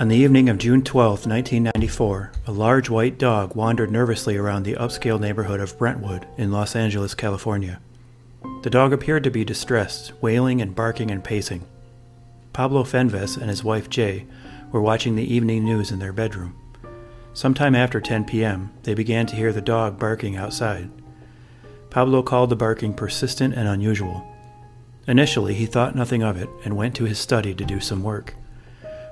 On the evening of June 12, 1994, a large white dog wandered nervously around the upscale neighborhood of Brentwood in Los Angeles, California. The dog appeared to be distressed, wailing and barking and pacing. Pablo Fenves and his wife Jay were watching the evening news in their bedroom. Sometime after 10 p.m., they began to hear the dog barking outside. Pablo called the barking persistent and unusual. Initially, he thought nothing of it and went to his study to do some work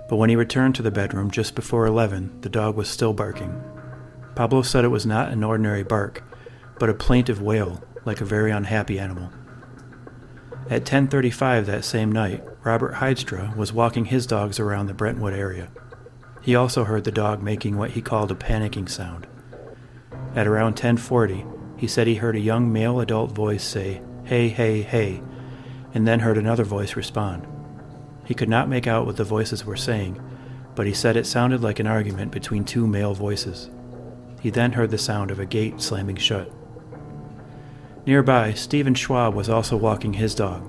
but when he returned to the bedroom just before 11, the dog was still barking. Pablo said it was not an ordinary bark, but a plaintive wail, like a very unhappy animal. At 10:35 that same night, Robert Heidstra was walking his dogs around the Brentwood area. He also heard the dog making what he called a panicking sound. At around 10:40, he said he heard a young male adult voice say, "Hey, hey, hey," and then heard another voice respond. He could not make out what the voices were saying, but he said it sounded like an argument between two male voices. He then heard the sound of a gate slamming shut. Nearby, Stephen Schwab was also walking his dog.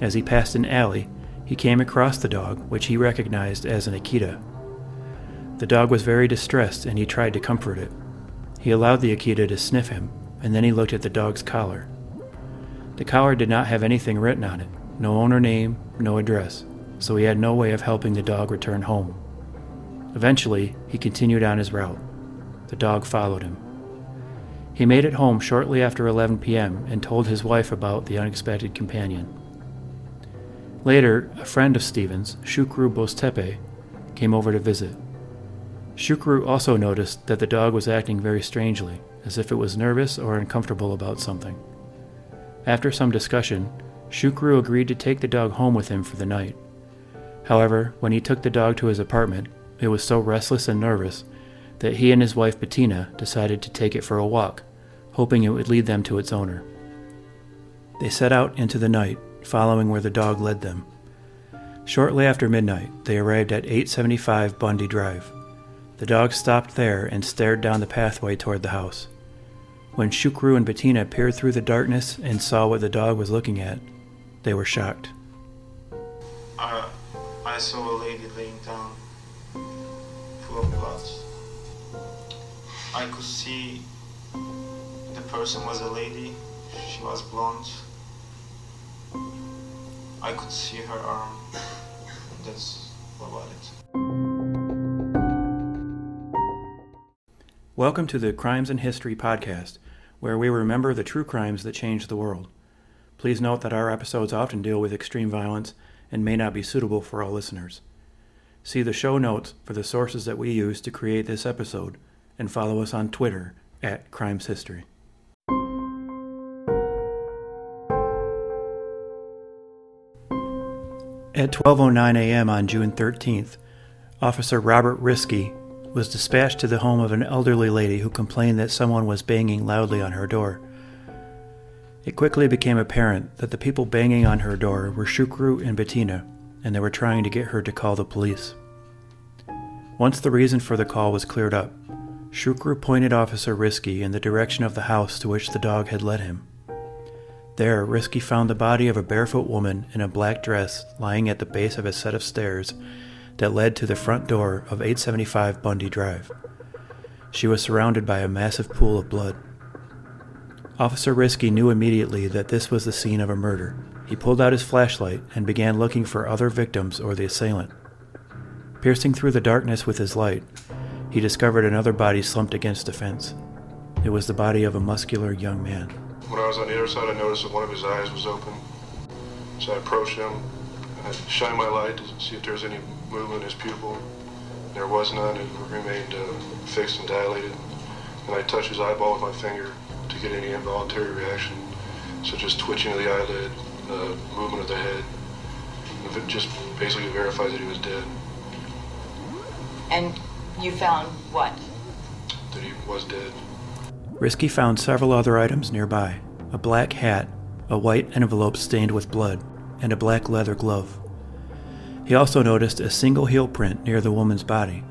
As he passed an alley, he came across the dog, which he recognized as an Akita. The dog was very distressed and he tried to comfort it. He allowed the Akita to sniff him, and then he looked at the dog's collar. The collar did not have anything written on it no owner name, no address so he had no way of helping the dog return home. Eventually, he continued on his route. The dog followed him. He made it home shortly after 11 p.m. and told his wife about the unexpected companion. Later, a friend of Stevens, Shukru Boztepe, came over to visit. Shukru also noticed that the dog was acting very strangely, as if it was nervous or uncomfortable about something. After some discussion, Shukru agreed to take the dog home with him for the night. However, when he took the dog to his apartment, it was so restless and nervous that he and his wife Bettina decided to take it for a walk, hoping it would lead them to its owner. They set out into the night, following where the dog led them. Shortly after midnight, they arrived at 875 Bundy Drive. The dog stopped there and stared down the pathway toward the house. When Shukru and Bettina peered through the darkness and saw what the dog was looking at, they were shocked. Uh, saw a lady laying down, full of blood. I could see the person was a lady, she was blonde. I could see her arm. That's about it. Welcome to the Crimes and History podcast, where we remember the true crimes that changed the world. Please note that our episodes often deal with extreme violence and may not be suitable for all listeners. See the show notes for the sources that we use to create this episode, and follow us on Twitter at Crimes History. At 12:09 a.m. on June 13th, Officer Robert Riske was dispatched to the home of an elderly lady who complained that someone was banging loudly on her door. It quickly became apparent that the people banging on her door were Shukru and Bettina, and they were trying to get her to call the police. Once the reason for the call was cleared up, Shukru pointed Officer Riske in the direction of the house to which the dog had led him. There, Riske found the body of a barefoot woman in a black dress lying at the base of a set of stairs that led to the front door of 875 Bundy Drive. She was surrounded by a massive pool of blood. Officer Riske knew immediately that this was the scene of a murder. He pulled out his flashlight and began looking for other victims or the assailant. Piercing through the darkness with his light, he discovered another body slumped against a fence. It was the body of a muscular young man. When I was on the other side, I noticed that one of his eyes was open. So I approached him. I shined my light to see if there was any movement in his pupil. There was none. It remained uh, fixed and dilated. And I touched his eyeball with my finger to get any involuntary reaction, such as twitching of the eyelid, uh, movement of the head. If it just basically verifies that he was dead. And you found what? That he was dead. Riske found several other items nearby a black hat, a white envelope stained with blood, and a black leather glove. He also noticed a single heel print near the woman's body.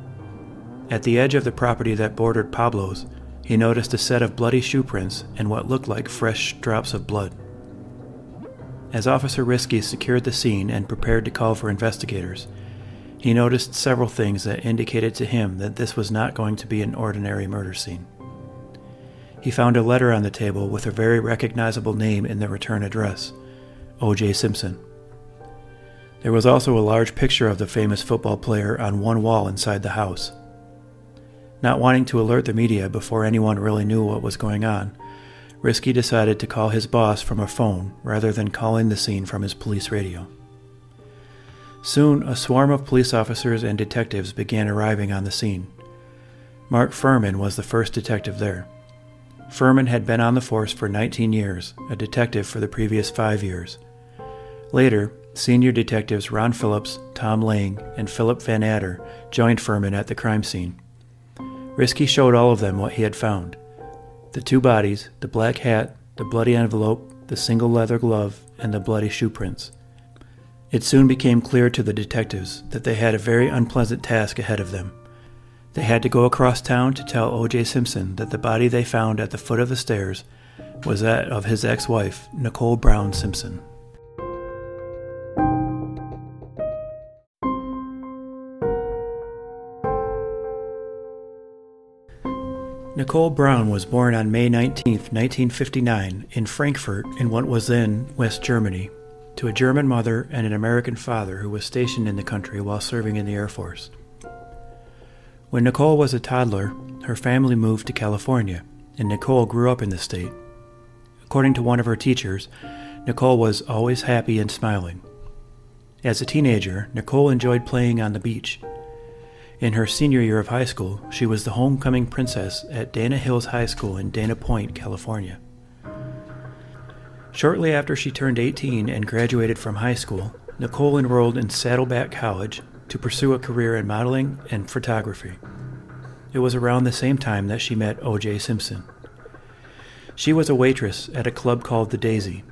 At the edge of the property that bordered Pablo's, he noticed a set of bloody shoe prints and what looked like fresh drops of blood. As Officer Riske secured the scene and prepared to call for investigators, He noticed several things that indicated to him that this was not going to be an ordinary murder scene. He found a letter on the table with a very recognizable name in the return address O.J. Simpson. There was also a large picture of the famous football player on one wall inside the house. Not wanting to alert the media before anyone really knew what was going on, Riske decided to call his boss from a phone rather than calling the scene from his police radio. Soon, a swarm of police officers and detectives began arriving on the scene. Mark Fuhrman was the first detective there. Fuhrman had been on the force for 19 years, a detective for the previous five years. Later, senior detectives Ron Phillips, Tom Lang, and Philip Vannatter joined Fuhrman at the crime scene. Riske showed all of them what he had found the two bodies, the black hat, the bloody envelope, the single leather glove, and the bloody shoe prints. It soon became clear to the detectives that they had a very unpleasant task ahead of them. They had to go across town to tell O.J. Simpson that the body they found at the foot of the stairs was that of his ex wife, Nicole Brown Simpson. Nicole Brown was born on May 19, 1959, in Frankfurt in what was then West Germany, to a German mother and an American father who was stationed in the country while serving in the Air Force. When Nicole was a toddler, her family moved to California, and Nicole grew up in the state. According to one of her teachers, Nicole was always happy and smiling. As a teenager, Nicole enjoyed playing on the beach in her senior year of high school, she was the homecoming princess at Dana Hills High School in Dana Point, California. Shortly after she turned 18 and graduated from high school, Nicole enrolled in Saddleback College to pursue a career in modeling and photography. It was around the same time that she met O.J. Simpson. She was a waitress at a club called the Daisy.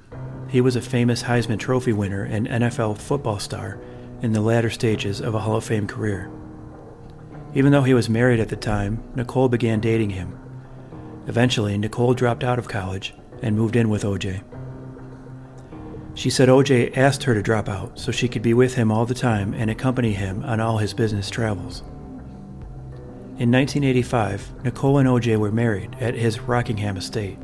He was a famous Heisman Trophy winner and NFL football star in the latter stages of a Hall of Fame career. Even though he was married at the time, Nicole began dating him. Eventually, Nicole dropped out of college and moved in with OJ. She said OJ asked her to drop out so she could be with him all the time and accompany him on all his business travels. In 1985, Nicole and OJ were married at his Rockingham estate.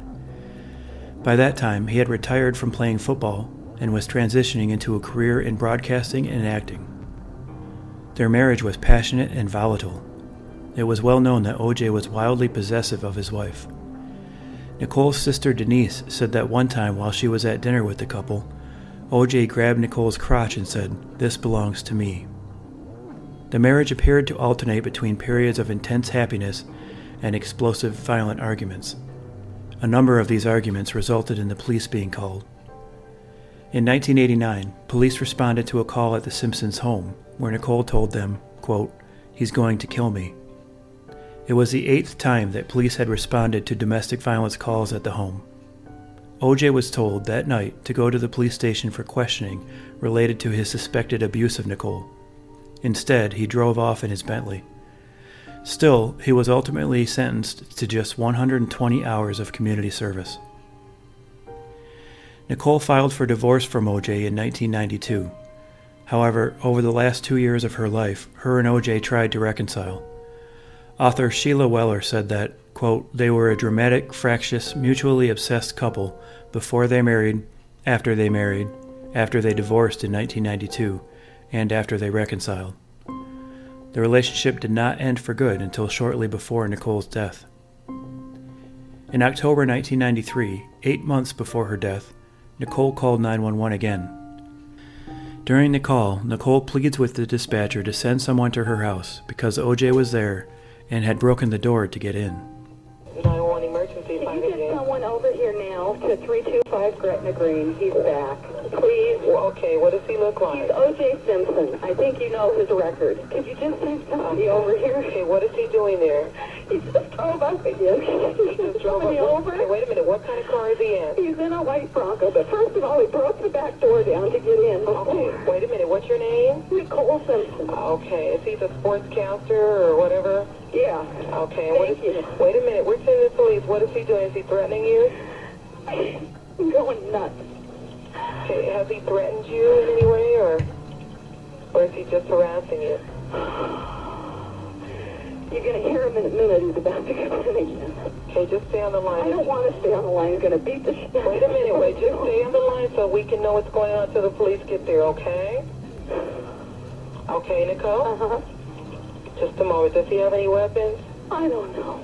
By that time, he had retired from playing football and was transitioning into a career in broadcasting and acting. Their marriage was passionate and volatile. It was well known that OJ was wildly possessive of his wife. Nicole's sister Denise said that one time while she was at dinner with the couple, OJ grabbed Nicole's crotch and said, This belongs to me. The marriage appeared to alternate between periods of intense happiness and explosive, violent arguments. A number of these arguments resulted in the police being called. In 1989, police responded to a call at the Simpsons' home where Nicole told them, quote, He's going to kill me. It was the eighth time that police had responded to domestic violence calls at the home. OJ was told that night to go to the police station for questioning related to his suspected abuse of Nicole. Instead, he drove off in his Bentley. Still, he was ultimately sentenced to just 120 hours of community service. Nicole filed for divorce from OJ in 1992. However, over the last two years of her life, her and OJ tried to reconcile. Author Sheila Weller said that, quote, they were a dramatic, fractious, mutually obsessed couple before they married, after they married, after they divorced in 1992, and after they reconciled. The relationship did not end for good until shortly before Nicole's death. In October 1993, eight months before her death, Nicole called 911 again. During the call, Nicole pleads with the dispatcher to send someone to her house because OJ was there and had broken the door to get in. 911 emergency. Can you get someone over here now to 325 Gretna Green? He's back. Please. Okay, what does he look like? He's O.J. Simpson. I think you know his record. Could you just send somebody uh, over here? Okay, what is he doing there? He just drove up again. He just drove me over. Okay, wait a minute. What kind of car is he in? He's in a white Bronco, but first of all, he broke the back door down to get in. Okay, wait a minute. What's your name? Nicole Simpson. Okay, is he the sportscaster or whatever? Yeah. Okay, and what is, you. wait a minute. We're sending the police. What is he doing? Is he threatening you? I'm going nuts. Okay, has he threatened you in any way, or? Or is he just harassing you? You're going to hear him in a minute. He's about to come in again. Okay, just stay on the line. I don't want to stay on the line. He's going to beat the shit. Wait a minute, wait. Just stay on the line so we can know what's going on until the police get there, okay? Okay, Nicole? Uh-huh. Just a moment. Does he have any weapons? I don't know.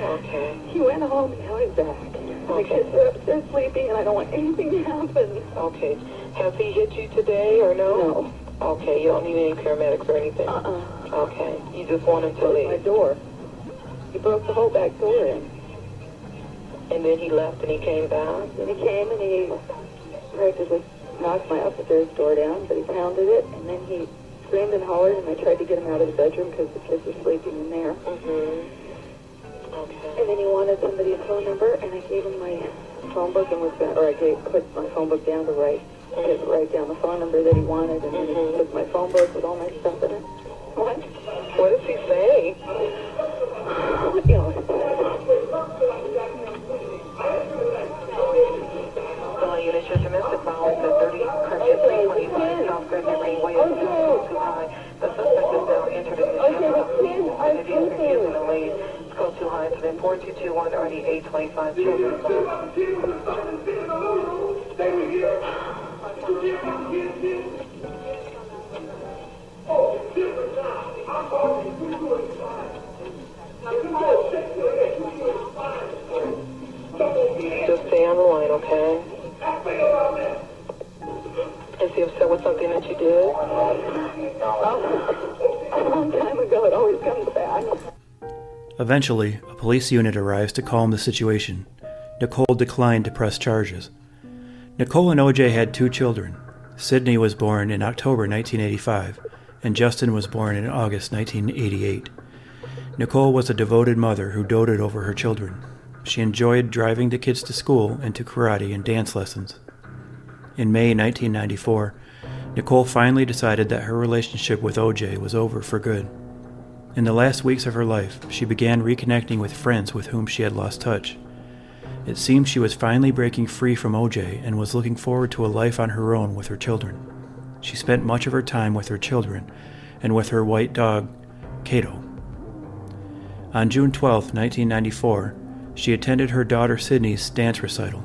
Okay. He went home and now he's back. Okay. kids are upstairs sleeping and I don't want anything to happen. Okay. Has he hit you today or no? No. Okay, you don't need any paramedics or anything? Uh-uh. Okay. You just want him to Broke my door. He broke the whole back door in. And then he left and he came back? Then he came and he practically knocked my upstairs door down, but he pounded it, and then he screamed and hollered, and I tried to get him out of the bedroom because the kids were sleeping in there. Mm-hmm. And then he wanted somebody's phone number, and I gave him my phone book and was going or I gave, put my phone book down to write, to write down the phone number that he wanted, and then he Mhm. took my phone book with all my stuff in it. What? What does he say? You know, Calling unit, your domestic violence at 30 Country 325 South Gretna Greenway is still too high. The suspect is now entered in the vehicle it is refusing to leave. Code too high. It's 4221 or the 825 children. Just stay on the line, okay? Is he upset with something that you did? Oh, a long time ago, it always comes back. Eventually, a police unit arrives to calm the situation. Nicole declined to press charges. Nicole and OJ had two children. Sydney was born in October 1985, and Justin was born in August 1988. Nicole was a devoted mother who doted over her children. She enjoyed driving the kids to school and to karate and dance lessons. In May 1994, Nicole finally decided that her relationship with OJ was over for good. In the last weeks of her life, she began reconnecting with friends with whom she had lost touch. It seemed she was finally breaking free from OJ and was looking forward to a life on her own with her children. She spent much of her time with her children and with her white dog, Kato. On June 12, 1994, she attended her daughter Sydney's dance recital.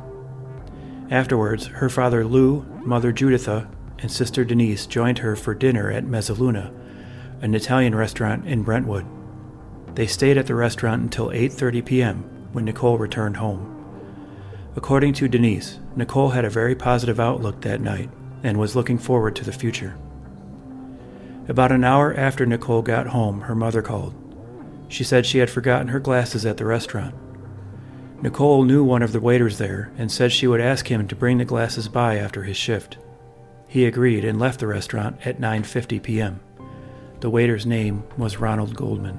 Afterwards, her father Lou, mother Juditha, and sister Denise joined her for dinner at Mezzaluna, an Italian restaurant in Brentwood. They stayed at the restaurant until 8:30 p.m. when Nicole returned home. According to Denise, Nicole had a very positive outlook that night and was looking forward to the future. About an hour after Nicole got home, her mother called. She said she had forgotten her glasses at the restaurant. Nicole knew one of the waiters there and said she would ask him to bring the glasses by after his shift. He agreed and left the restaurant at 9:50 p.m. The waiter's name was Ronald Goldman.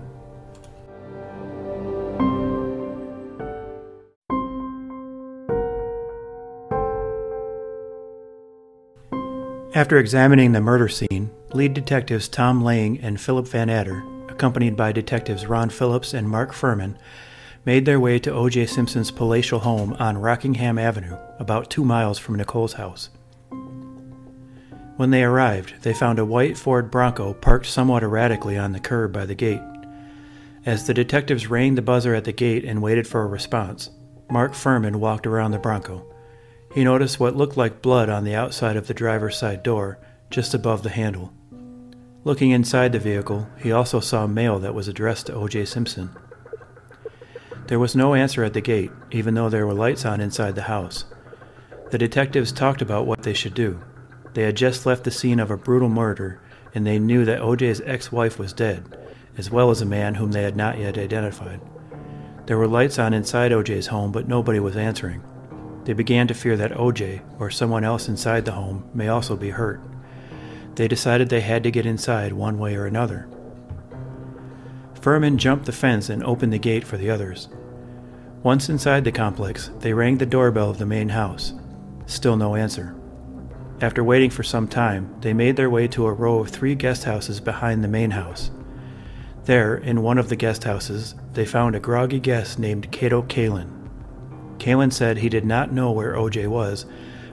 After examining the murder scene, lead detectives Tom Lang and Philip Vannatter, accompanied by detectives Ron Phillips and Mark Fuhrman, made their way to O.J. Simpson's palatial home on Rockingham Avenue, about two miles from Nicole's house. When they arrived, they found a white Ford Bronco parked somewhat erratically on the curb by the gate. As the detectives rang the buzzer at the gate and waited for a response, Mark Fuhrman walked around the Bronco. He noticed what looked like blood on the outside of the driver's side door, just above the handle. Looking inside the vehicle, he also saw mail that was addressed to O.J. Simpson. There was no answer at the gate, even though there were lights on inside the house. The detectives talked about what they should do. They had just left the scene of a brutal murder, and they knew that OJ's ex wife was dead, as well as a man whom they had not yet identified. There were lights on inside OJ's home, but nobody was answering. They began to fear that OJ, or someone else inside the home, may also be hurt. They decided they had to get inside one way or another. Fuhrman jumped the fence and opened the gate for the others. Once inside the complex, they rang the doorbell of the main house. Still no answer. After waiting for some time, they made their way to a row of three guest houses behind the main house. There, in one of the guest houses, they found a groggy guest named Kato Kaelin. Kaelin said he did not know where OJ was,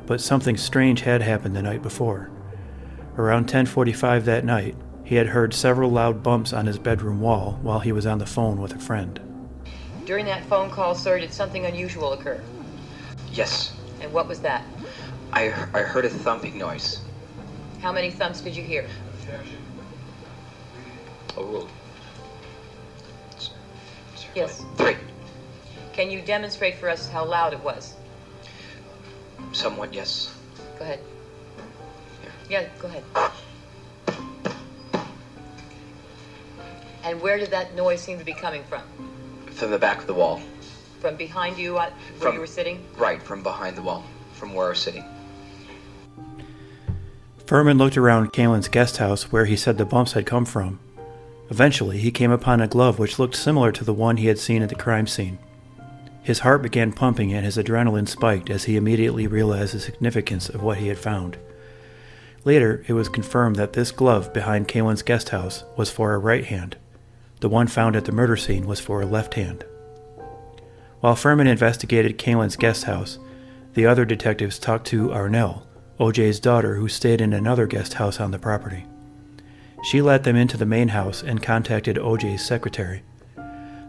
but something strange had happened the night before. Around 10:45 that night, he had heard several loud bumps on his bedroom wall while he was on the phone with a friend. During that phone call, sir, did something unusual occur? Yes, And what was that? I, I heard a thumping noise. How many thumps did you hear? Oh. Yes. Three. Can you demonstrate for us how loud it was? Somewhat, yes. Go ahead. Yeah, go ahead. And where did that noise seem to be coming from? From the back of the wall. From behind you, uh, where From- you were sitting? Right, from behind the wall. From where I was sitting. Fuhrman looked around Kaelin's guest house where he said the bumps had come from. Eventually, he came upon a glove which looked similar to the one he had seen at the crime scene. His heart began pumping and his adrenaline spiked as he immediately realized the significance of what he had found. Later, it was confirmed that this glove behind Kaelin's guest house was for a right hand. The one found at the murder scene was for a left hand. While Fuhrman investigated Kaelin's guest house, the other detectives talked to Arnelle, OJ's daughter, who stayed in another guest house on the property. She let them into the main house and contacted OJ's secretary.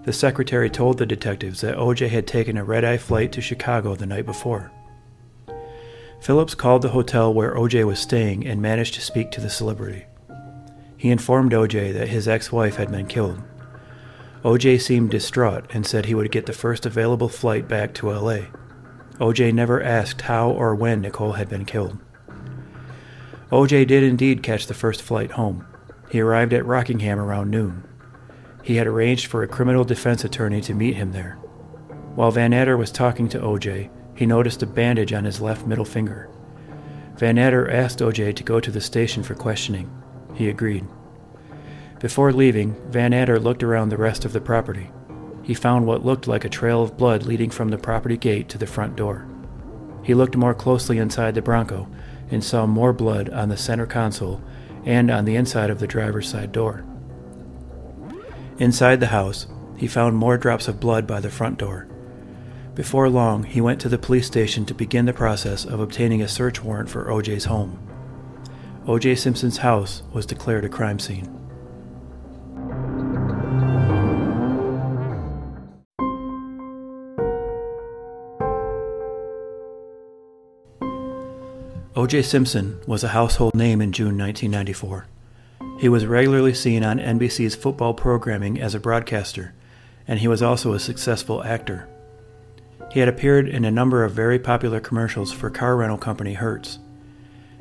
The secretary told the detectives that OJ had taken a red eye flight to Chicago the night before. Phillips called the hotel where OJ was staying and managed to speak to the celebrity. He informed OJ that his ex wife had been killed. OJ seemed distraught and said he would get the first available flight back to LA. OJ never asked how or when Nicole had been killed. OJ did indeed catch the first flight home. He arrived at Rockingham around noon. He had arranged for a criminal defense attorney to meet him there. While Vannatter was talking to OJ, he noticed a bandage on his left middle finger. Vannatter asked OJ to go to the station for questioning. He agreed. Before leaving, Vannatter looked around the rest of the property. He found what looked like a trail of blood leading from the property gate to the front door. He looked more closely inside the Bronco and saw more blood on the center console and on the inside of the driver's side door. Inside the house, he found more drops of blood by the front door. Before long, he went to the police station to begin the process of obtaining a search warrant for OJ's home. OJ Simpson's house was declared a crime scene. O.J. Simpson was a household name in June 1994. He was regularly seen on NBC's football programming as a broadcaster, and he was also a successful actor. He had appeared in a number of very popular commercials for car rental company Hertz.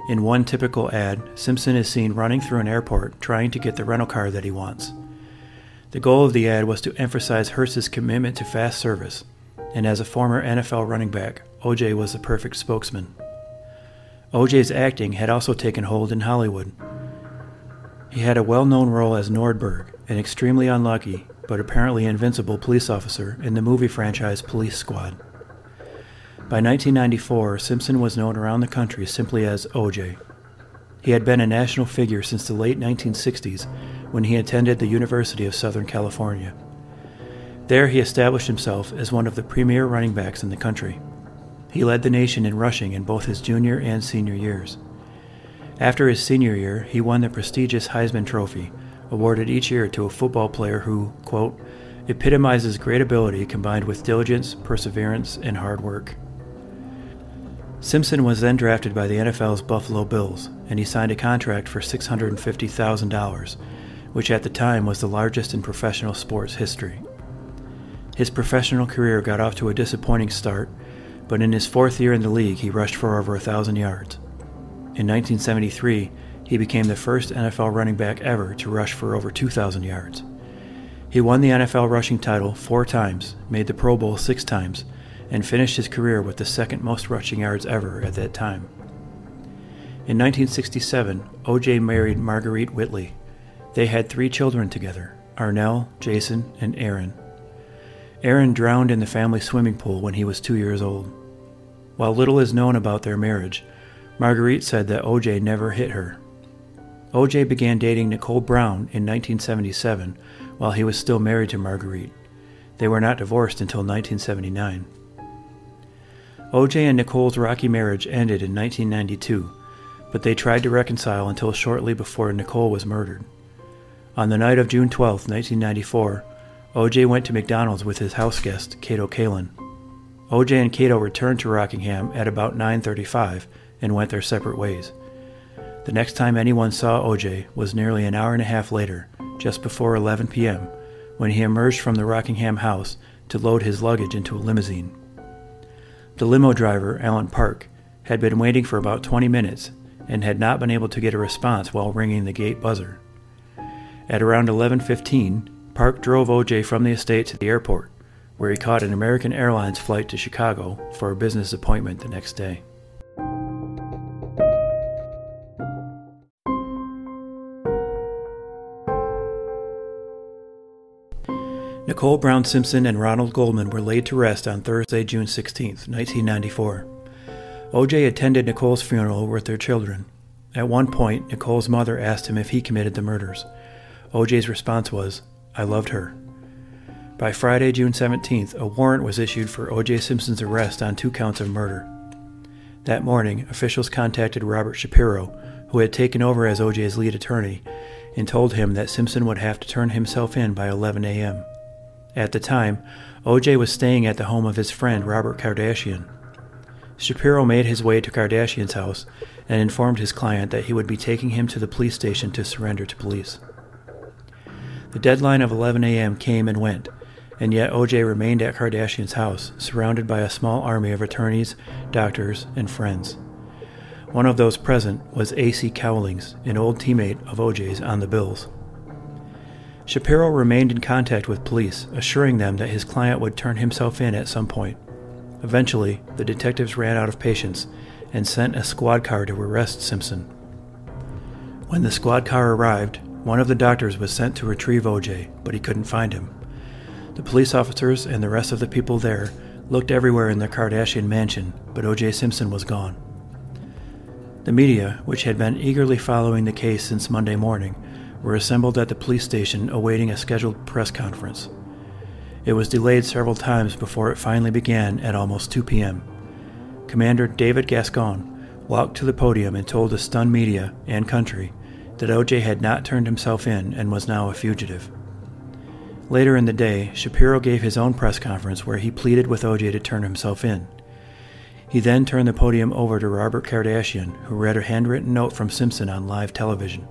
In one typical ad, Simpson is seen running through an airport trying to get the rental car that he wants. The goal of the ad was to emphasize Hertz's commitment to fast service, and as a former NFL running back, O.J. was the perfect spokesman. OJ's acting had also taken hold in Hollywood. He had a well known role as Nordberg, an extremely unlucky, but apparently invincible police officer in the movie franchise Police Squad. By 1994, Simpson was known around the country simply as OJ. He had been a national figure since the late 1960s when he attended the University of Southern California. There, he established himself as one of the premier running backs in the country. He led the nation in rushing in both his junior and senior years. After his senior year, he won the prestigious Heisman Trophy, awarded each year to a football player who, quote, epitomizes great ability combined with diligence, perseverance, and hard work. Simpson was then drafted by the NFL's Buffalo Bills, and he signed a contract for $650,000, which at the time was the largest in professional sports history. His professional career got off to a disappointing start but in his fourth year in the league, he rushed for over 1,000 yards. In 1973, he became the first NFL running back ever to rush for over 2,000 yards. He won the NFL rushing title four times, made the Pro Bowl six times, and finished his career with the second most rushing yards ever at that time. In 1967, O.J. married Marguerite Whitley. They had three children together Arnelle, Jason, and Aaron. Aaron drowned in the family swimming pool when he was two years old. While little is known about their marriage, Marguerite said that OJ never hit her. OJ began dating Nicole Brown in 1977 while he was still married to Marguerite. They were not divorced until 1979. OJ and Nicole's rocky marriage ended in 1992, but they tried to reconcile until shortly before Nicole was murdered. On the night of June 12, 1994, OJ went to McDonald's with his house guest, Kato Kaelin. OJ and Kato returned to Rockingham at about 9:35 and went their separate ways. The next time anyone saw OJ was nearly an hour and a half later, just before 11 p.m., when he emerged from the Rockingham house to load his luggage into a limousine. The limo driver, Alan Park, had been waiting for about 20 minutes and had not been able to get a response while ringing the gate buzzer. At around 11:15, Park drove OJ from the estate to the airport, where he caught an American Airlines flight to Chicago for a business appointment the next day. Nicole Brown Simpson and Ronald Goldman were laid to rest on Thursday, June 16, 1994. OJ attended Nicole's funeral with their children. At one point, Nicole's mother asked him if he committed the murders. OJ's response was, I loved her. By Friday, June 17th, a warrant was issued for OJ Simpson's arrest on two counts of murder. That morning, officials contacted Robert Shapiro, who had taken over as OJ's lead attorney, and told him that Simpson would have to turn himself in by 11 a.m. At the time, OJ was staying at the home of his friend Robert Kardashian. Shapiro made his way to Kardashian's house and informed his client that he would be taking him to the police station to surrender to police. The deadline of 11 a.m. came and went, and yet OJ remained at Kardashian's house, surrounded by a small army of attorneys, doctors, and friends. One of those present was A.C. Cowlings, an old teammate of OJ's on the Bills. Shapiro remained in contact with police, assuring them that his client would turn himself in at some point. Eventually, the detectives ran out of patience and sent a squad car to arrest Simpson. When the squad car arrived, one of the doctors was sent to retrieve OJ, but he couldn't find him. The police officers and the rest of the people there looked everywhere in the Kardashian mansion, but OJ Simpson was gone. The media, which had been eagerly following the case since Monday morning, were assembled at the police station awaiting a scheduled press conference. It was delayed several times before it finally began at almost 2 p.m. Commander David Gascon walked to the podium and told the stunned media and country that OJ had not turned himself in and was now a fugitive. Later in the day, Shapiro gave his own press conference where he pleaded with OJ to turn himself in. He then turned the podium over to Robert Kardashian, who read a handwritten note from Simpson on live television.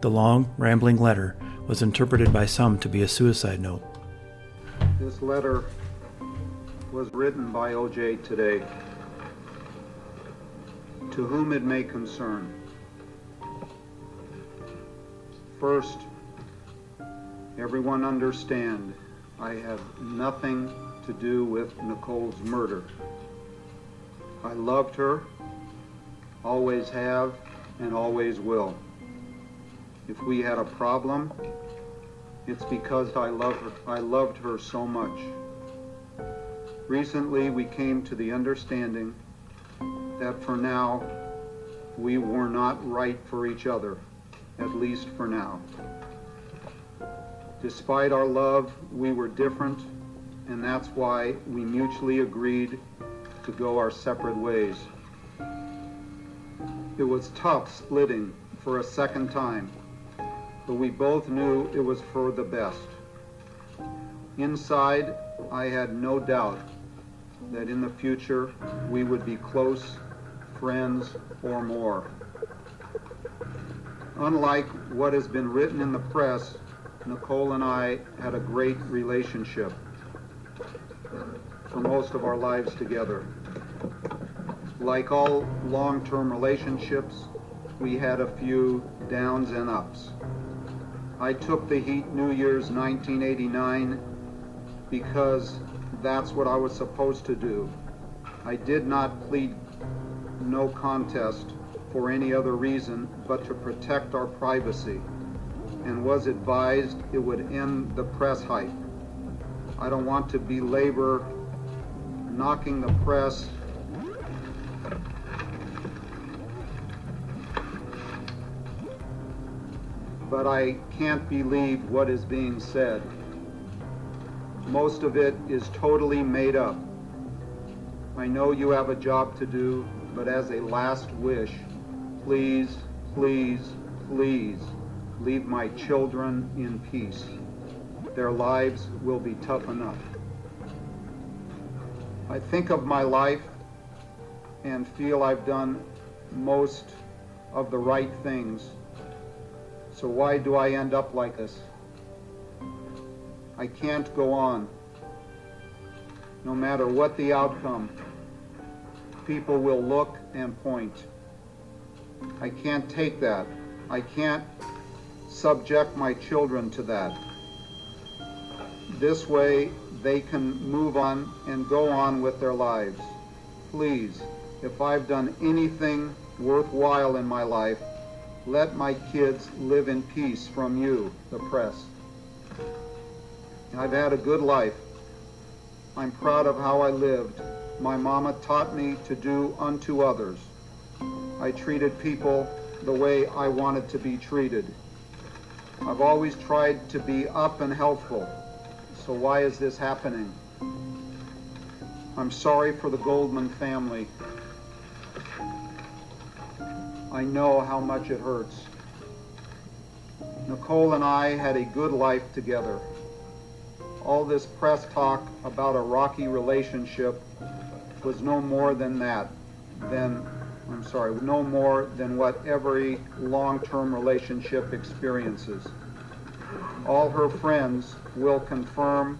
The long, rambling letter was interpreted by some to be a suicide note. This letter was written by OJ today. To whom it may concern. First, everyone understand I have nothing to do with Nicole's murder. I loved her, always have, and always will. If we had a problem, it's because I love her. I loved her so much. Recently, we came to the understanding that for now, we were not right for each other, at least for now. Despite our love, we were different, and that's why we mutually agreed to go our separate ways. It was tough splitting for a second time but we both knew it was for the best. Inside, I had no doubt that in the future we would be close friends or more. Unlike what has been written in the press, Nicole and I had a great relationship for most of our lives together. Like all long-term relationships, we had a few downs and ups. I took the heat New Year's 1989 because that's what I was supposed to do. I did not plead no contest for any other reason but to protect our privacy and was advised it would end the press hype. I don't want to belabor knocking the press but I can't believe what is being said. Most of it is totally made up. I know you have a job to do, but as a last wish, Please, please, please leave my children in peace. Their lives will be tough enough. I think of my life and feel I've done most of the right things. So why do I end up like this? I can't go on. No matter what the outcome, people will look and point. I can't take that. I can't subject my children to that. This way, they can move on and go on with their lives. Please, if I've done anything worthwhile in my life, let my kids live in peace from you, the press. I've had a good life. I'm proud of how I lived. My mama taught me to do unto others. I treated people the way I wanted to be treated. I've always tried to be up and helpful. So why is this happening? I'm sorry for the Goldman family. I know how much it hurts. Nicole and I had a good life together. All this press talk about a rocky relationship was no more than that, than, I'm sorry, no more than what every long-term relationship experiences. All her friends will confirm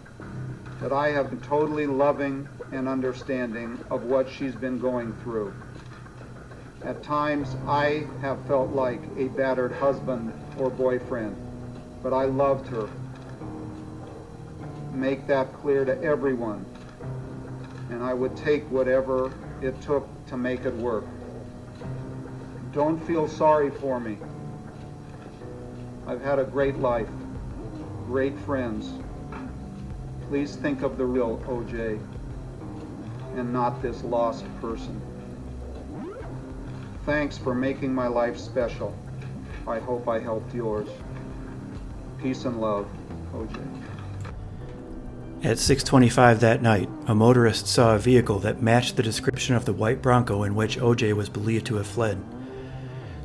that I have been totally loving and understanding of what she's been going through. At times, I have felt like a battered husband or boyfriend, but I loved her. Make that clear to everyone, and I would take whatever it took to make it work. Don't feel sorry for me. I've had a great life, great friends. Please think of the real OJ and not this lost person. Thanks for making my life special. I hope I helped yours. Peace and love, OJ. At 6:25 that night, a motorist saw a vehicle that matched the description of the white Bronco in which OJ was believed to have fled.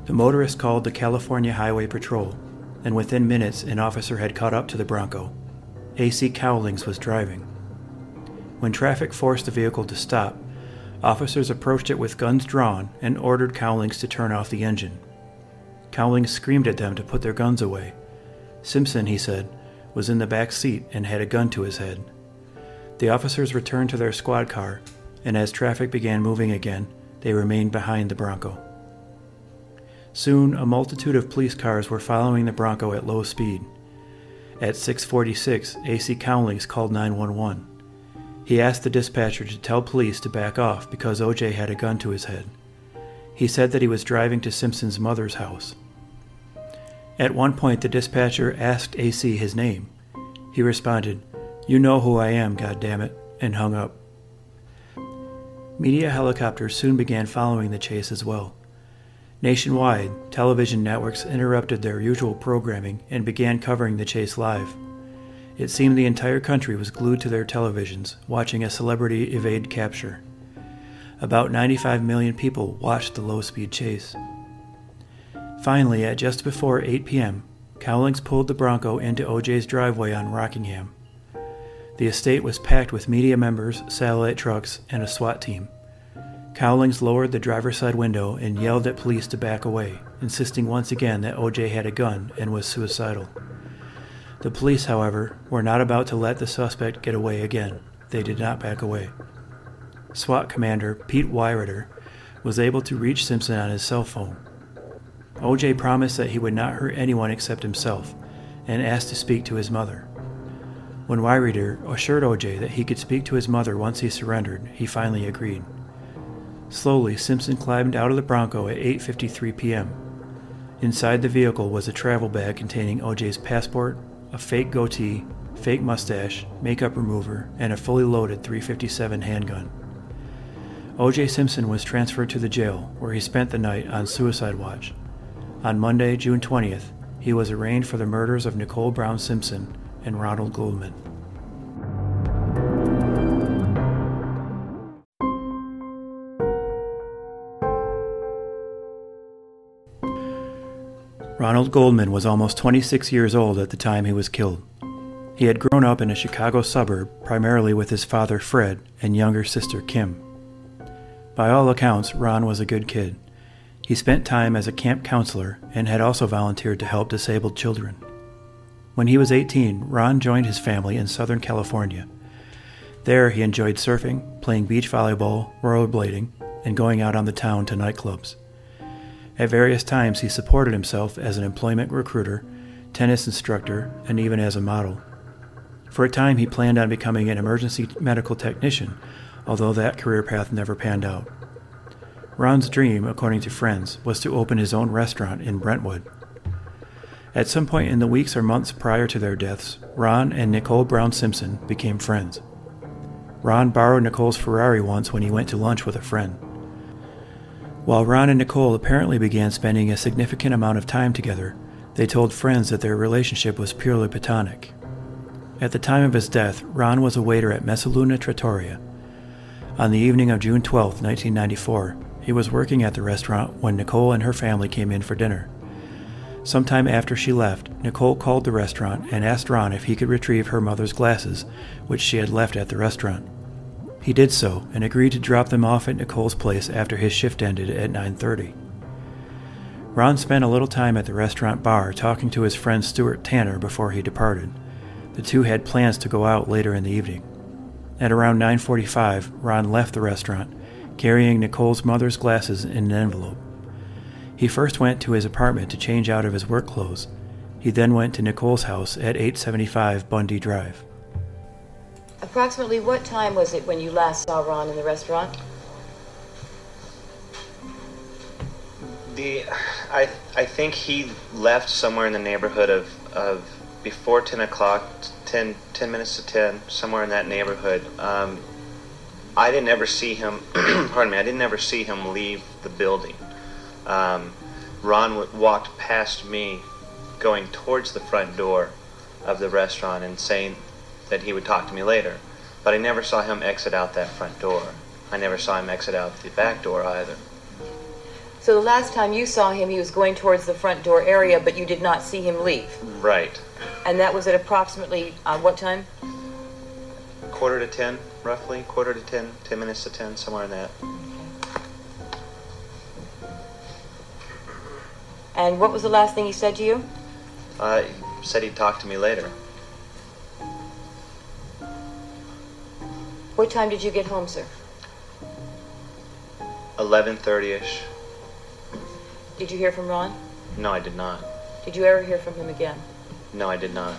The motorist called the California Highway Patrol, and within minutes an officer had caught up to the Bronco. AC Cowlings was driving. When traffic forced the vehicle to stop, officers approached it with guns drawn and ordered Cowlings to turn off the engine. Cowlings screamed at them to put their guns away. Simpson, he said, was in the back seat and had a gun to his head. The officers returned to their squad car, and as traffic began moving again, they remained behind the Bronco. Soon, a multitude of police cars were following the Bronco at low speed. At 6:46, AC Cowlings called 911. He asked the dispatcher to tell police to back off because OJ had a gun to his head. He said that he was driving to Simpson's mother's house. At one point, the dispatcher asked AC his name. He responded, You know who I am, goddammit, and hung up. Media helicopters soon began following the chase as well. Nationwide, television networks interrupted their usual programming and began covering the chase live. It seemed the entire country was glued to their televisions, watching a celebrity evade capture. About 95 million people watched the low speed chase. Finally, at just before 8 p.m., Cowlings pulled the Bronco into OJ's driveway on Rockingham. The estate was packed with media members, satellite trucks, and a SWAT team. Cowlings lowered the driver's side window and yelled at police to back away, insisting once again that OJ had a gun and was suicidal. The police, however, were not about to let the suspect get away again. They did not back away. SWAT commander Pete Wyrider was able to reach Simpson on his cell phone. OJ promised that he would not hurt anyone except himself and asked to speak to his mother. When Wyrider assured OJ that he could speak to his mother once he surrendered, he finally agreed. Slowly, Simpson climbed out of the Bronco at 8:53 p.m. Inside the vehicle was a travel bag containing OJ's passport, a fake goatee, fake mustache, makeup remover, and a fully loaded 357 handgun. OJ Simpson was transferred to the jail, where he spent the night on suicide watch. On Monday, June 20th, he was arraigned for the murders of Nicole Brown Simpson and Ronald Goldman. Ronald Goldman was almost 26 years old at the time he was killed. He had grown up in a Chicago suburb primarily with his father Fred and younger sister Kim. By all accounts, Ron was a good kid. He spent time as a camp counselor and had also volunteered to help disabled children. When he was 18, Ron joined his family in Southern California. There, he enjoyed surfing, playing beach volleyball, rollerblading, and going out on the town to nightclubs. At various times, he supported himself as an employment recruiter, tennis instructor, and even as a model. For a time, he planned on becoming an emergency medical technician, although that career path never panned out. Ron's dream, according to friends, was to open his own restaurant in Brentwood. At some point in the weeks or months prior to their deaths, Ron and Nicole Brown Simpson became friends. Ron borrowed Nicole's Ferrari once when he went to lunch with a friend. While Ron and Nicole apparently began spending a significant amount of time together, they told friends that their relationship was purely platonic. At the time of his death, Ron was a waiter at Mezzaluna Trattoria. On the evening of June 12, 1994, he was working at the restaurant when Nicole and her family came in for dinner. Sometime after she left, Nicole called the restaurant and asked Ron if he could retrieve her mother's glasses, which she had left at the restaurant. He did so and agreed to drop them off at Nicole's place after his shift ended at 9:30. Ron spent a little time at the restaurant bar talking to his friend Stuart Tanner before he departed. The two had plans to go out later in the evening. At around 9:45, Ron left the restaurant, carrying Nicole's mother's glasses in an envelope. He first went to his apartment to change out of his work clothes. He then went to Nicole's house at 875 Bundy Drive. Approximately what time was it when you last saw Ron in the restaurant? The, I, I think he left somewhere in the neighborhood of, of before 10 o'clock, 10, 10 minutes to 10, somewhere in that neighborhood. Um, I didn't ever see him, pardon me, I didn't ever see him leave the building. Um, Ron walked past me going towards the front door of the restaurant and saying that he would talk to me later. But I never saw him exit out that front door. I never saw him exit out the back door either. So the last time you saw him, he was going towards the front door area, but you did not see him leave. Right. And that was at approximately uh, what time? Quarter to 10, roughly. Quarter to 10, 10 minutes to 10, somewhere in that. And what was the last thing he said to you? Uh, he said he'd talk to me later. What time did you get home, sir? 11.30ish. Did you hear from Ron? No, I did not. Did you ever hear from him again? No, I did not.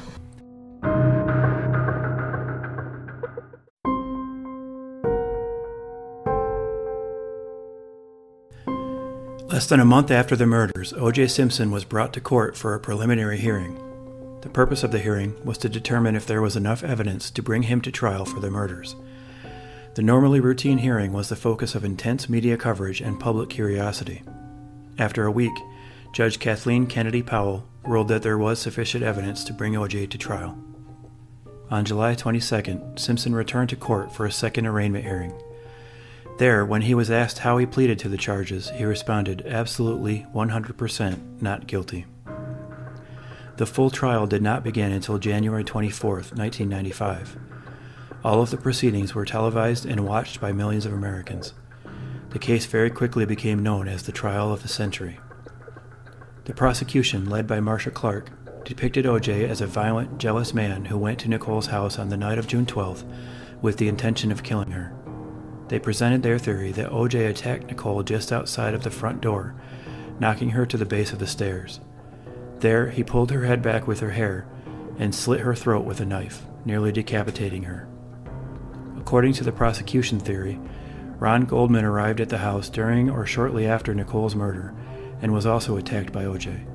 Less than a month after the murders, O.J. Simpson was brought to court for a preliminary hearing. The purpose of the hearing was to determine if there was enough evidence to bring him to trial for the murders. The normally routine hearing was the focus of intense media coverage and public curiosity. After a week, Judge Kathleen Kennedy Powell ruled that there was sufficient evidence to bring O.J. to trial. On July 22nd, Simpson returned to court for a second arraignment hearing. There, when he was asked how he pleaded to the charges, he responded, absolutely 100% not guilty. The full trial did not begin until January 24, 1995. All of the proceedings were televised and watched by millions of Americans. The case very quickly became known as the trial of the century. The prosecution, led by Marcia Clark, depicted OJ as a violent, jealous man who went to Nicole's house on the night of June 12th with the intention of killing her. They presented their theory that OJ attacked Nicole just outside of the front door, knocking her to the base of the stairs. There, he pulled her head back with her hair and slit her throat with a knife, nearly decapitating her. According to the prosecution theory, Ron Goldman arrived at the house during or shortly after Nicole's murder and was also attacked by OJ.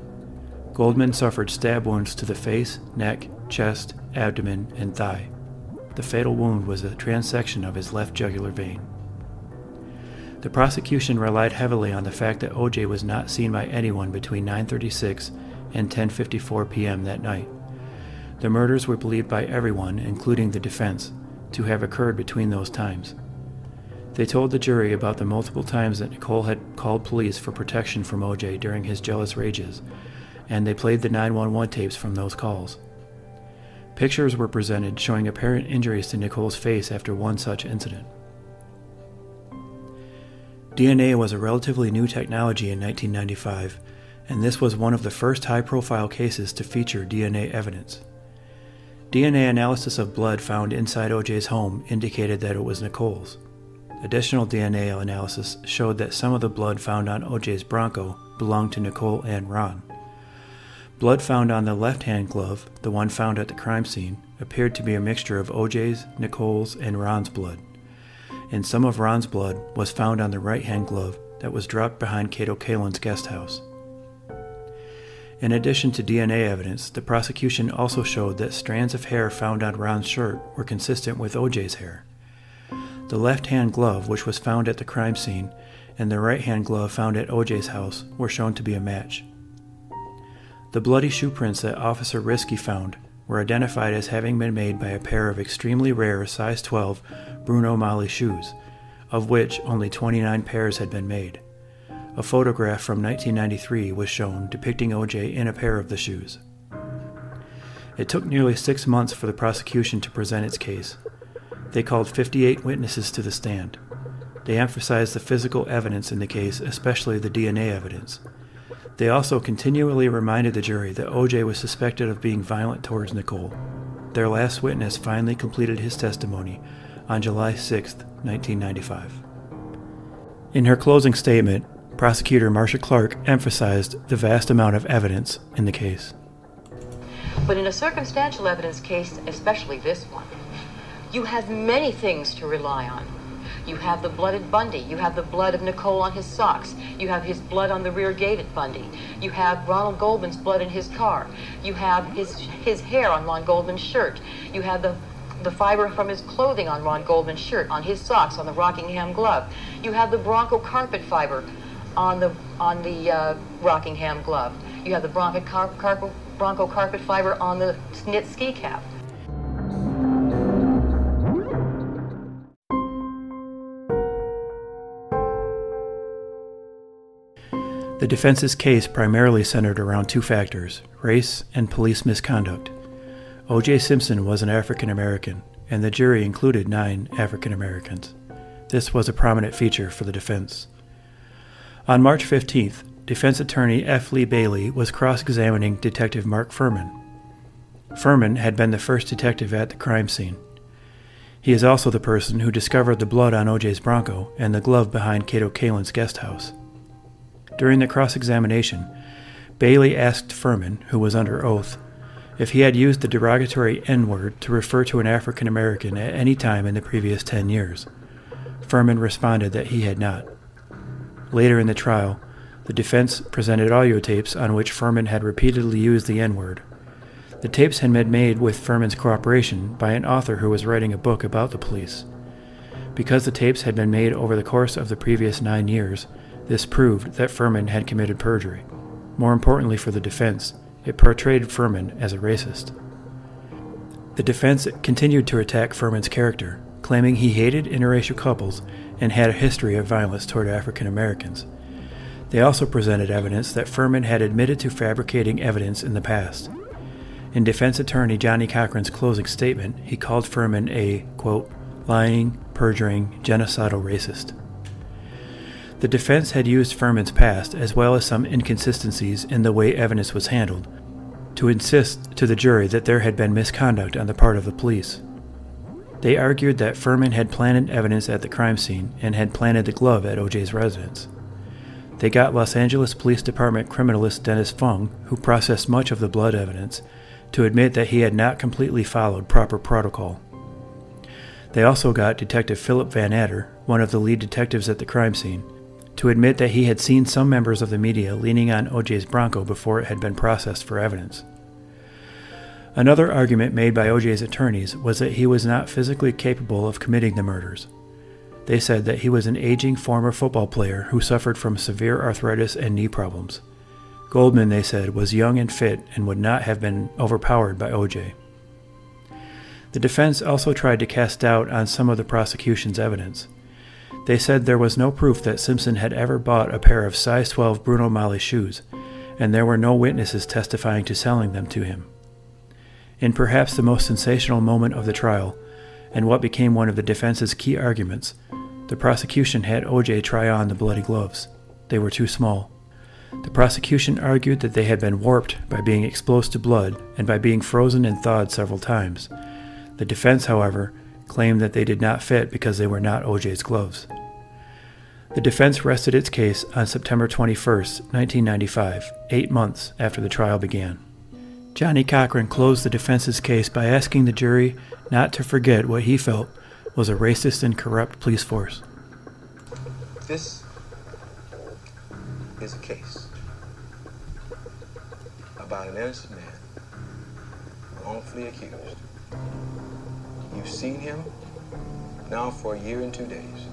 Goldman suffered stab wounds to the face, neck, chest, abdomen, and thigh. The fatal wound was a transection of his left jugular vein. The prosecution relied heavily on the fact that OJ was not seen by anyone between 9:36 and 10:54 p.m. that night. The murders were believed by everyone, including the defense, to have occurred between those times. They told the jury about the multiple times that Nicole had called police for protection from OJ during his jealous rages, and they played the 911 tapes from those calls. Pictures were presented showing apparent injuries to Nicole's face after one such incident. DNA was a relatively new technology in 1995, and this was one of the first high profile cases to feature DNA evidence. DNA analysis of blood found inside OJ's home indicated that it was Nicole's. Additional DNA analysis showed that some of the blood found on OJ's Bronco belonged to Nicole and Ron. Blood found on the left hand glove, the one found at the crime scene, appeared to be a mixture of OJ's, Nicole's, and Ron's blood. And some of Ron's blood was found on the right hand glove that was dropped behind Kato Kaelin's guest house. In addition to DNA evidence, the prosecution also showed that strands of hair found on Ron's shirt were consistent with OJ's hair. The left hand glove, which was found at the crime scene, and the right hand glove found at OJ's house were shown to be a match. The bloody shoe prints that Officer Riske found were identified as having been made by a pair of extremely rare size 12 Bruno Magli shoes, of which only 29 pairs had been made. A photograph from 1993 was shown depicting OJ in a pair of the shoes. It took nearly six months for the prosecution to present its case. They called 58 witnesses to the stand. They emphasized the physical evidence in the case, especially the DNA evidence. They also continually reminded the jury that OJ was suspected of being violent towards Nicole. Their last witness finally completed his testimony on July 6, 1995. In her closing statement, Prosecutor Marcia Clark emphasized the vast amount of evidence in the case. But in a circumstantial evidence case, especially this one, you have many things to rely on. You have the blood at Bundy. You have the blood of Nicole on his socks. You have his blood on the rear gate at Bundy. You have Ronald Goldman's blood in his car. You have his his hair on Ron Goldman's shirt. You have the the fiber from his clothing on Ron Goldman's shirt, on his socks, on the Rockingham glove. You have the Bronco carpet fiber on the on the uh, Rockingham glove. You have the Bronco, car, car, Bronco carpet fiber on the knit ski cap. The defense's case primarily centered around two factors race and police misconduct. O.J. Simpson was an African American, and the jury included nine African Americans. This was a prominent feature for the defense. On March 15th, defense attorney F. Lee Bailey was cross examining Detective Mark Fuhrman. Fuhrman had been the first detective at the crime scene. He is also the person who discovered the blood on OJ's Bronco and the glove behind Kato Kaelin's guest house. During the cross examination, Bailey asked Fuhrman, who was under oath, if he had used the derogatory N word to refer to an African American at any time in the previous 10 years. Fuhrman responded that he had not. Later in the trial, the defense presented audio tapes on which Fuhrman had repeatedly used the N word. The tapes had been made with Fuhrman's cooperation by an author who was writing a book about the police. Because the tapes had been made over the course of the previous nine years, this proved that Fuhrman had committed perjury. More importantly for the defense, it portrayed Fuhrman as a racist. The defense continued to attack Fuhrman's character, claiming he hated interracial couples and had a history of violence toward African Americans. They also presented evidence that Fuhrman had admitted to fabricating evidence in the past. In defense attorney Johnnie Cochran's closing statement, he called Fuhrman a, quote, lying, perjuring, genocidal racist. The defense had used Fuhrman's past, as well as some inconsistencies in the way evidence was handled, to insist to the jury that there had been misconduct on the part of the police. They argued that Fuhrman had planted evidence at the crime scene and had planted the glove at OJ's residence. They got Los Angeles Police Department criminalist Dennis Fung, who processed much of the blood evidence, to admit that he had not completely followed proper protocol. They also got Detective Philip Vannatter, one of the lead detectives at the crime scene, to admit that he had seen some members of the media leaning on OJ's Bronco before it had been processed for evidence. Another argument made by OJ's attorneys was that he was not physically capable of committing the murders. They said that he was an aging former football player who suffered from severe arthritis and knee problems. Goldman, they said, was young and fit and would not have been overpowered by OJ. The defense also tried to cast doubt on some of the prosecution's evidence. They said there was no proof that Simpson had ever bought a pair of size 12 Bruno Magli shoes, and there were no witnesses testifying to selling them to him. In perhaps the most sensational moment of the trial, and what became one of the defense's key arguments, the prosecution had OJ try on the bloody gloves. They were too small. The prosecution argued that they had been warped by being exposed to blood and by being frozen and thawed several times. The defense, however, claimed that they did not fit because they were not OJ's gloves. The defense rested its case on September 21, 1995, eight months after the trial began. Johnnie Cochran closed the defense's case by asking the jury not to forget what he felt was a racist and corrupt police force. This is a case about an innocent man wrongfully accused. You've seen him now for a year and two days.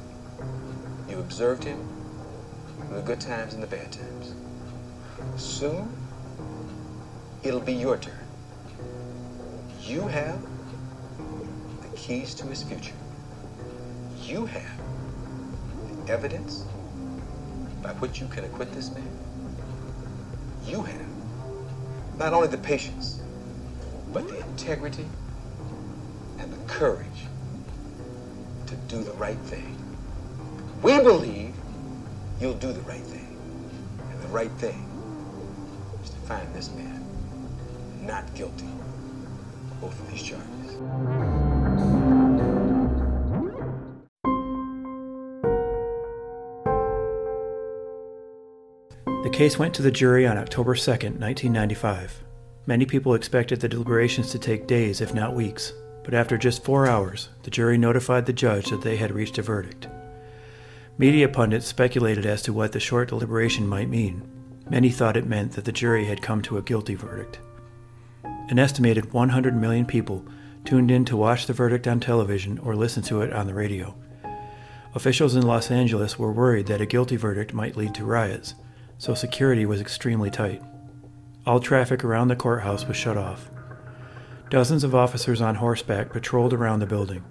You've observed him in the good times and the bad times. Soon, it'll be your turn. You have the keys to his future. You have the evidence by which you can acquit this man. You have not only the patience, but the integrity and the courage to do the right thing. We believe you'll do the right thing. And the right thing is to find this man not guilty both of these charges. The case went to the jury on October 2, 1995. Many people expected the deliberations to take days, if not weeks, but after just four hours, the jury notified the judge that they had reached a verdict. Media pundits speculated as to what the short deliberation might mean. Many thought it meant that the jury had come to a guilty verdict. An estimated 100 million people tuned in to watch the verdict on television or listen to it on the radio. Officials in Los Angeles were worried that a guilty verdict might lead to riots, so security was extremely tight. All traffic around the courthouse was shut off. Dozens of officers on horseback patrolled around the building.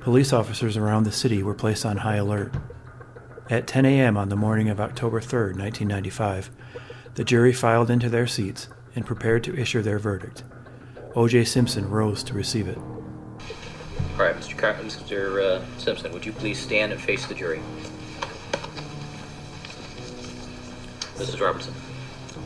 Police officers around the city were placed on high alert. At 10 a.m. on the morning of October 3, 1995, the jury filed into their seats and prepared to issue their verdict. O.J. Simpson rose to receive it. All right, Mr. Car- Mr. Uh, Simpson, would you please stand and face the jury? Mrs. Robertson.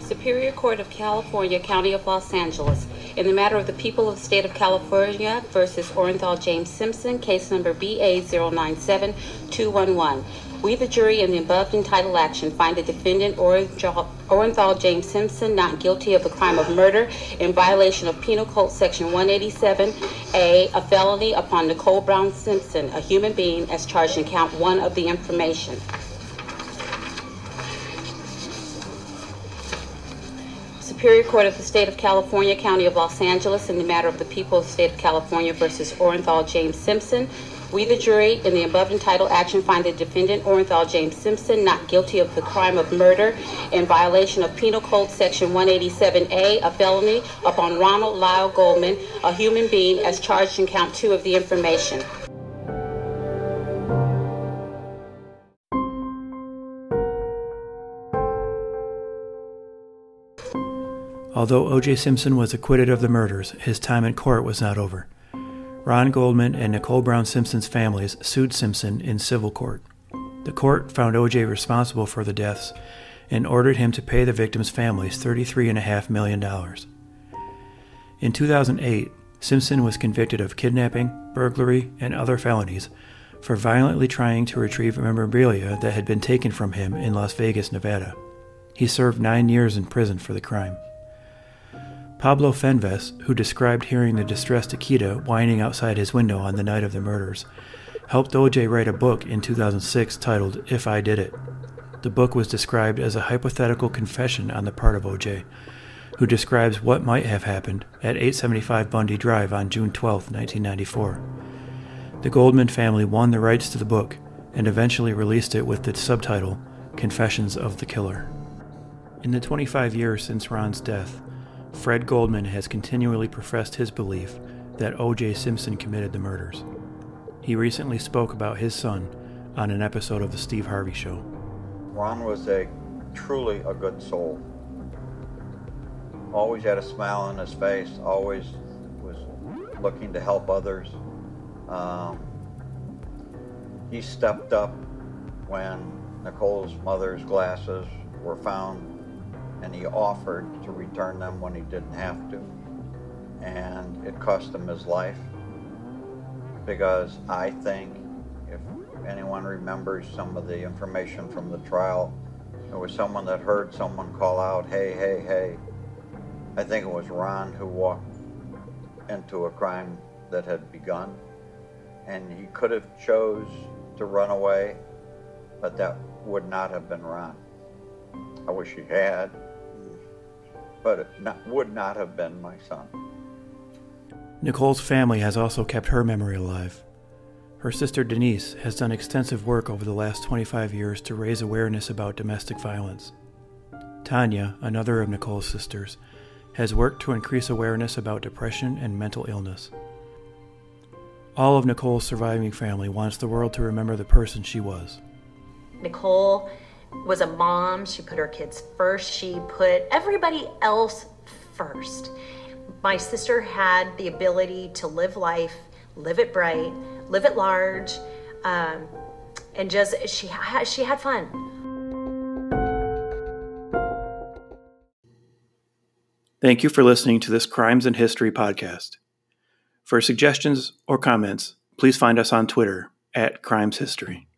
Superior Court of California, County of Los Angeles, in the matter of the people of the state of California versus Orenthal James Simpson, case number BA097211. We, the jury, in the above entitled action, find the defendant Orenthal James Simpson not guilty of the crime of murder in violation of Penal Code Section 187A, a felony upon Nicole Brown Simpson, a human being, as charged in count one of the information. Superior Court of the State of California, County of Los Angeles, in the matter of the people of the State of California versus Orenthal James Simpson. We, the jury, in the above entitled action, find the defendant Orenthal James Simpson not guilty of the crime of murder in violation of Penal Code Section 187A, a felony upon Ronald Lyle Goldman, a human being, as charged in count two of the information. Although O.J. Simpson was acquitted of the murders, his time in court was not over. Ron Goldman and Nicole Brown Simpson's families sued Simpson in civil court. The court found O.J. responsible for the deaths and ordered him to pay the victims' families $33.5 million. In 2008, Simpson was convicted of kidnapping, burglary, and other felonies for violently trying to retrieve memorabilia that had been taken from him in Las Vegas, Nevada. He served nine years in prison for the crime. Pablo Fenves, who described hearing the distressed Akita whining outside his window on the night of the murders, helped OJ write a book in 2006 titled If I Did It. The book was described as a hypothetical confession on the part of OJ, who describes what might have happened at 875 Bundy Drive on June 12, 1994. The Goldman family won the rights to the book and eventually released it with the subtitle Confessions of the Killer. In the 25 years since Ron's death, Fred Goldman has continually professed his belief that O.J. Simpson committed the murders. He recently spoke about his son on an episode of The Steve Harvey Show. Ron was a truly a good soul. always had a smile on his face, always was looking to help others. Um, he stepped up when Nicole's mother's glasses were found and he offered to return them when he didn't have to. And it cost him his life because I think if anyone remembers some of the information from the trial, there was someone that heard someone call out, hey, hey, hey. I think it was Ron who walked into a crime that had begun. And he could have chose to run away, but that would not have been Ron. I wish he had, but it not, would not have been my son. Nicole's family has also kept her memory alive. Her sister Denise has done extensive work over the last 25 years to raise awareness about domestic violence. Tanya, another of Nicole's sisters, has worked to increase awareness about depression and mental illness. All of Nicole's surviving family wants the world to remember the person she was. Nicole was a mom. She put her kids first. She put everybody else first. My sister had the ability to live life, live it bright, live it large, um, and just she had she had fun. Thank you for listening to this Crimes and History podcast. For suggestions or comments, please find us on Twitter at Crimes History.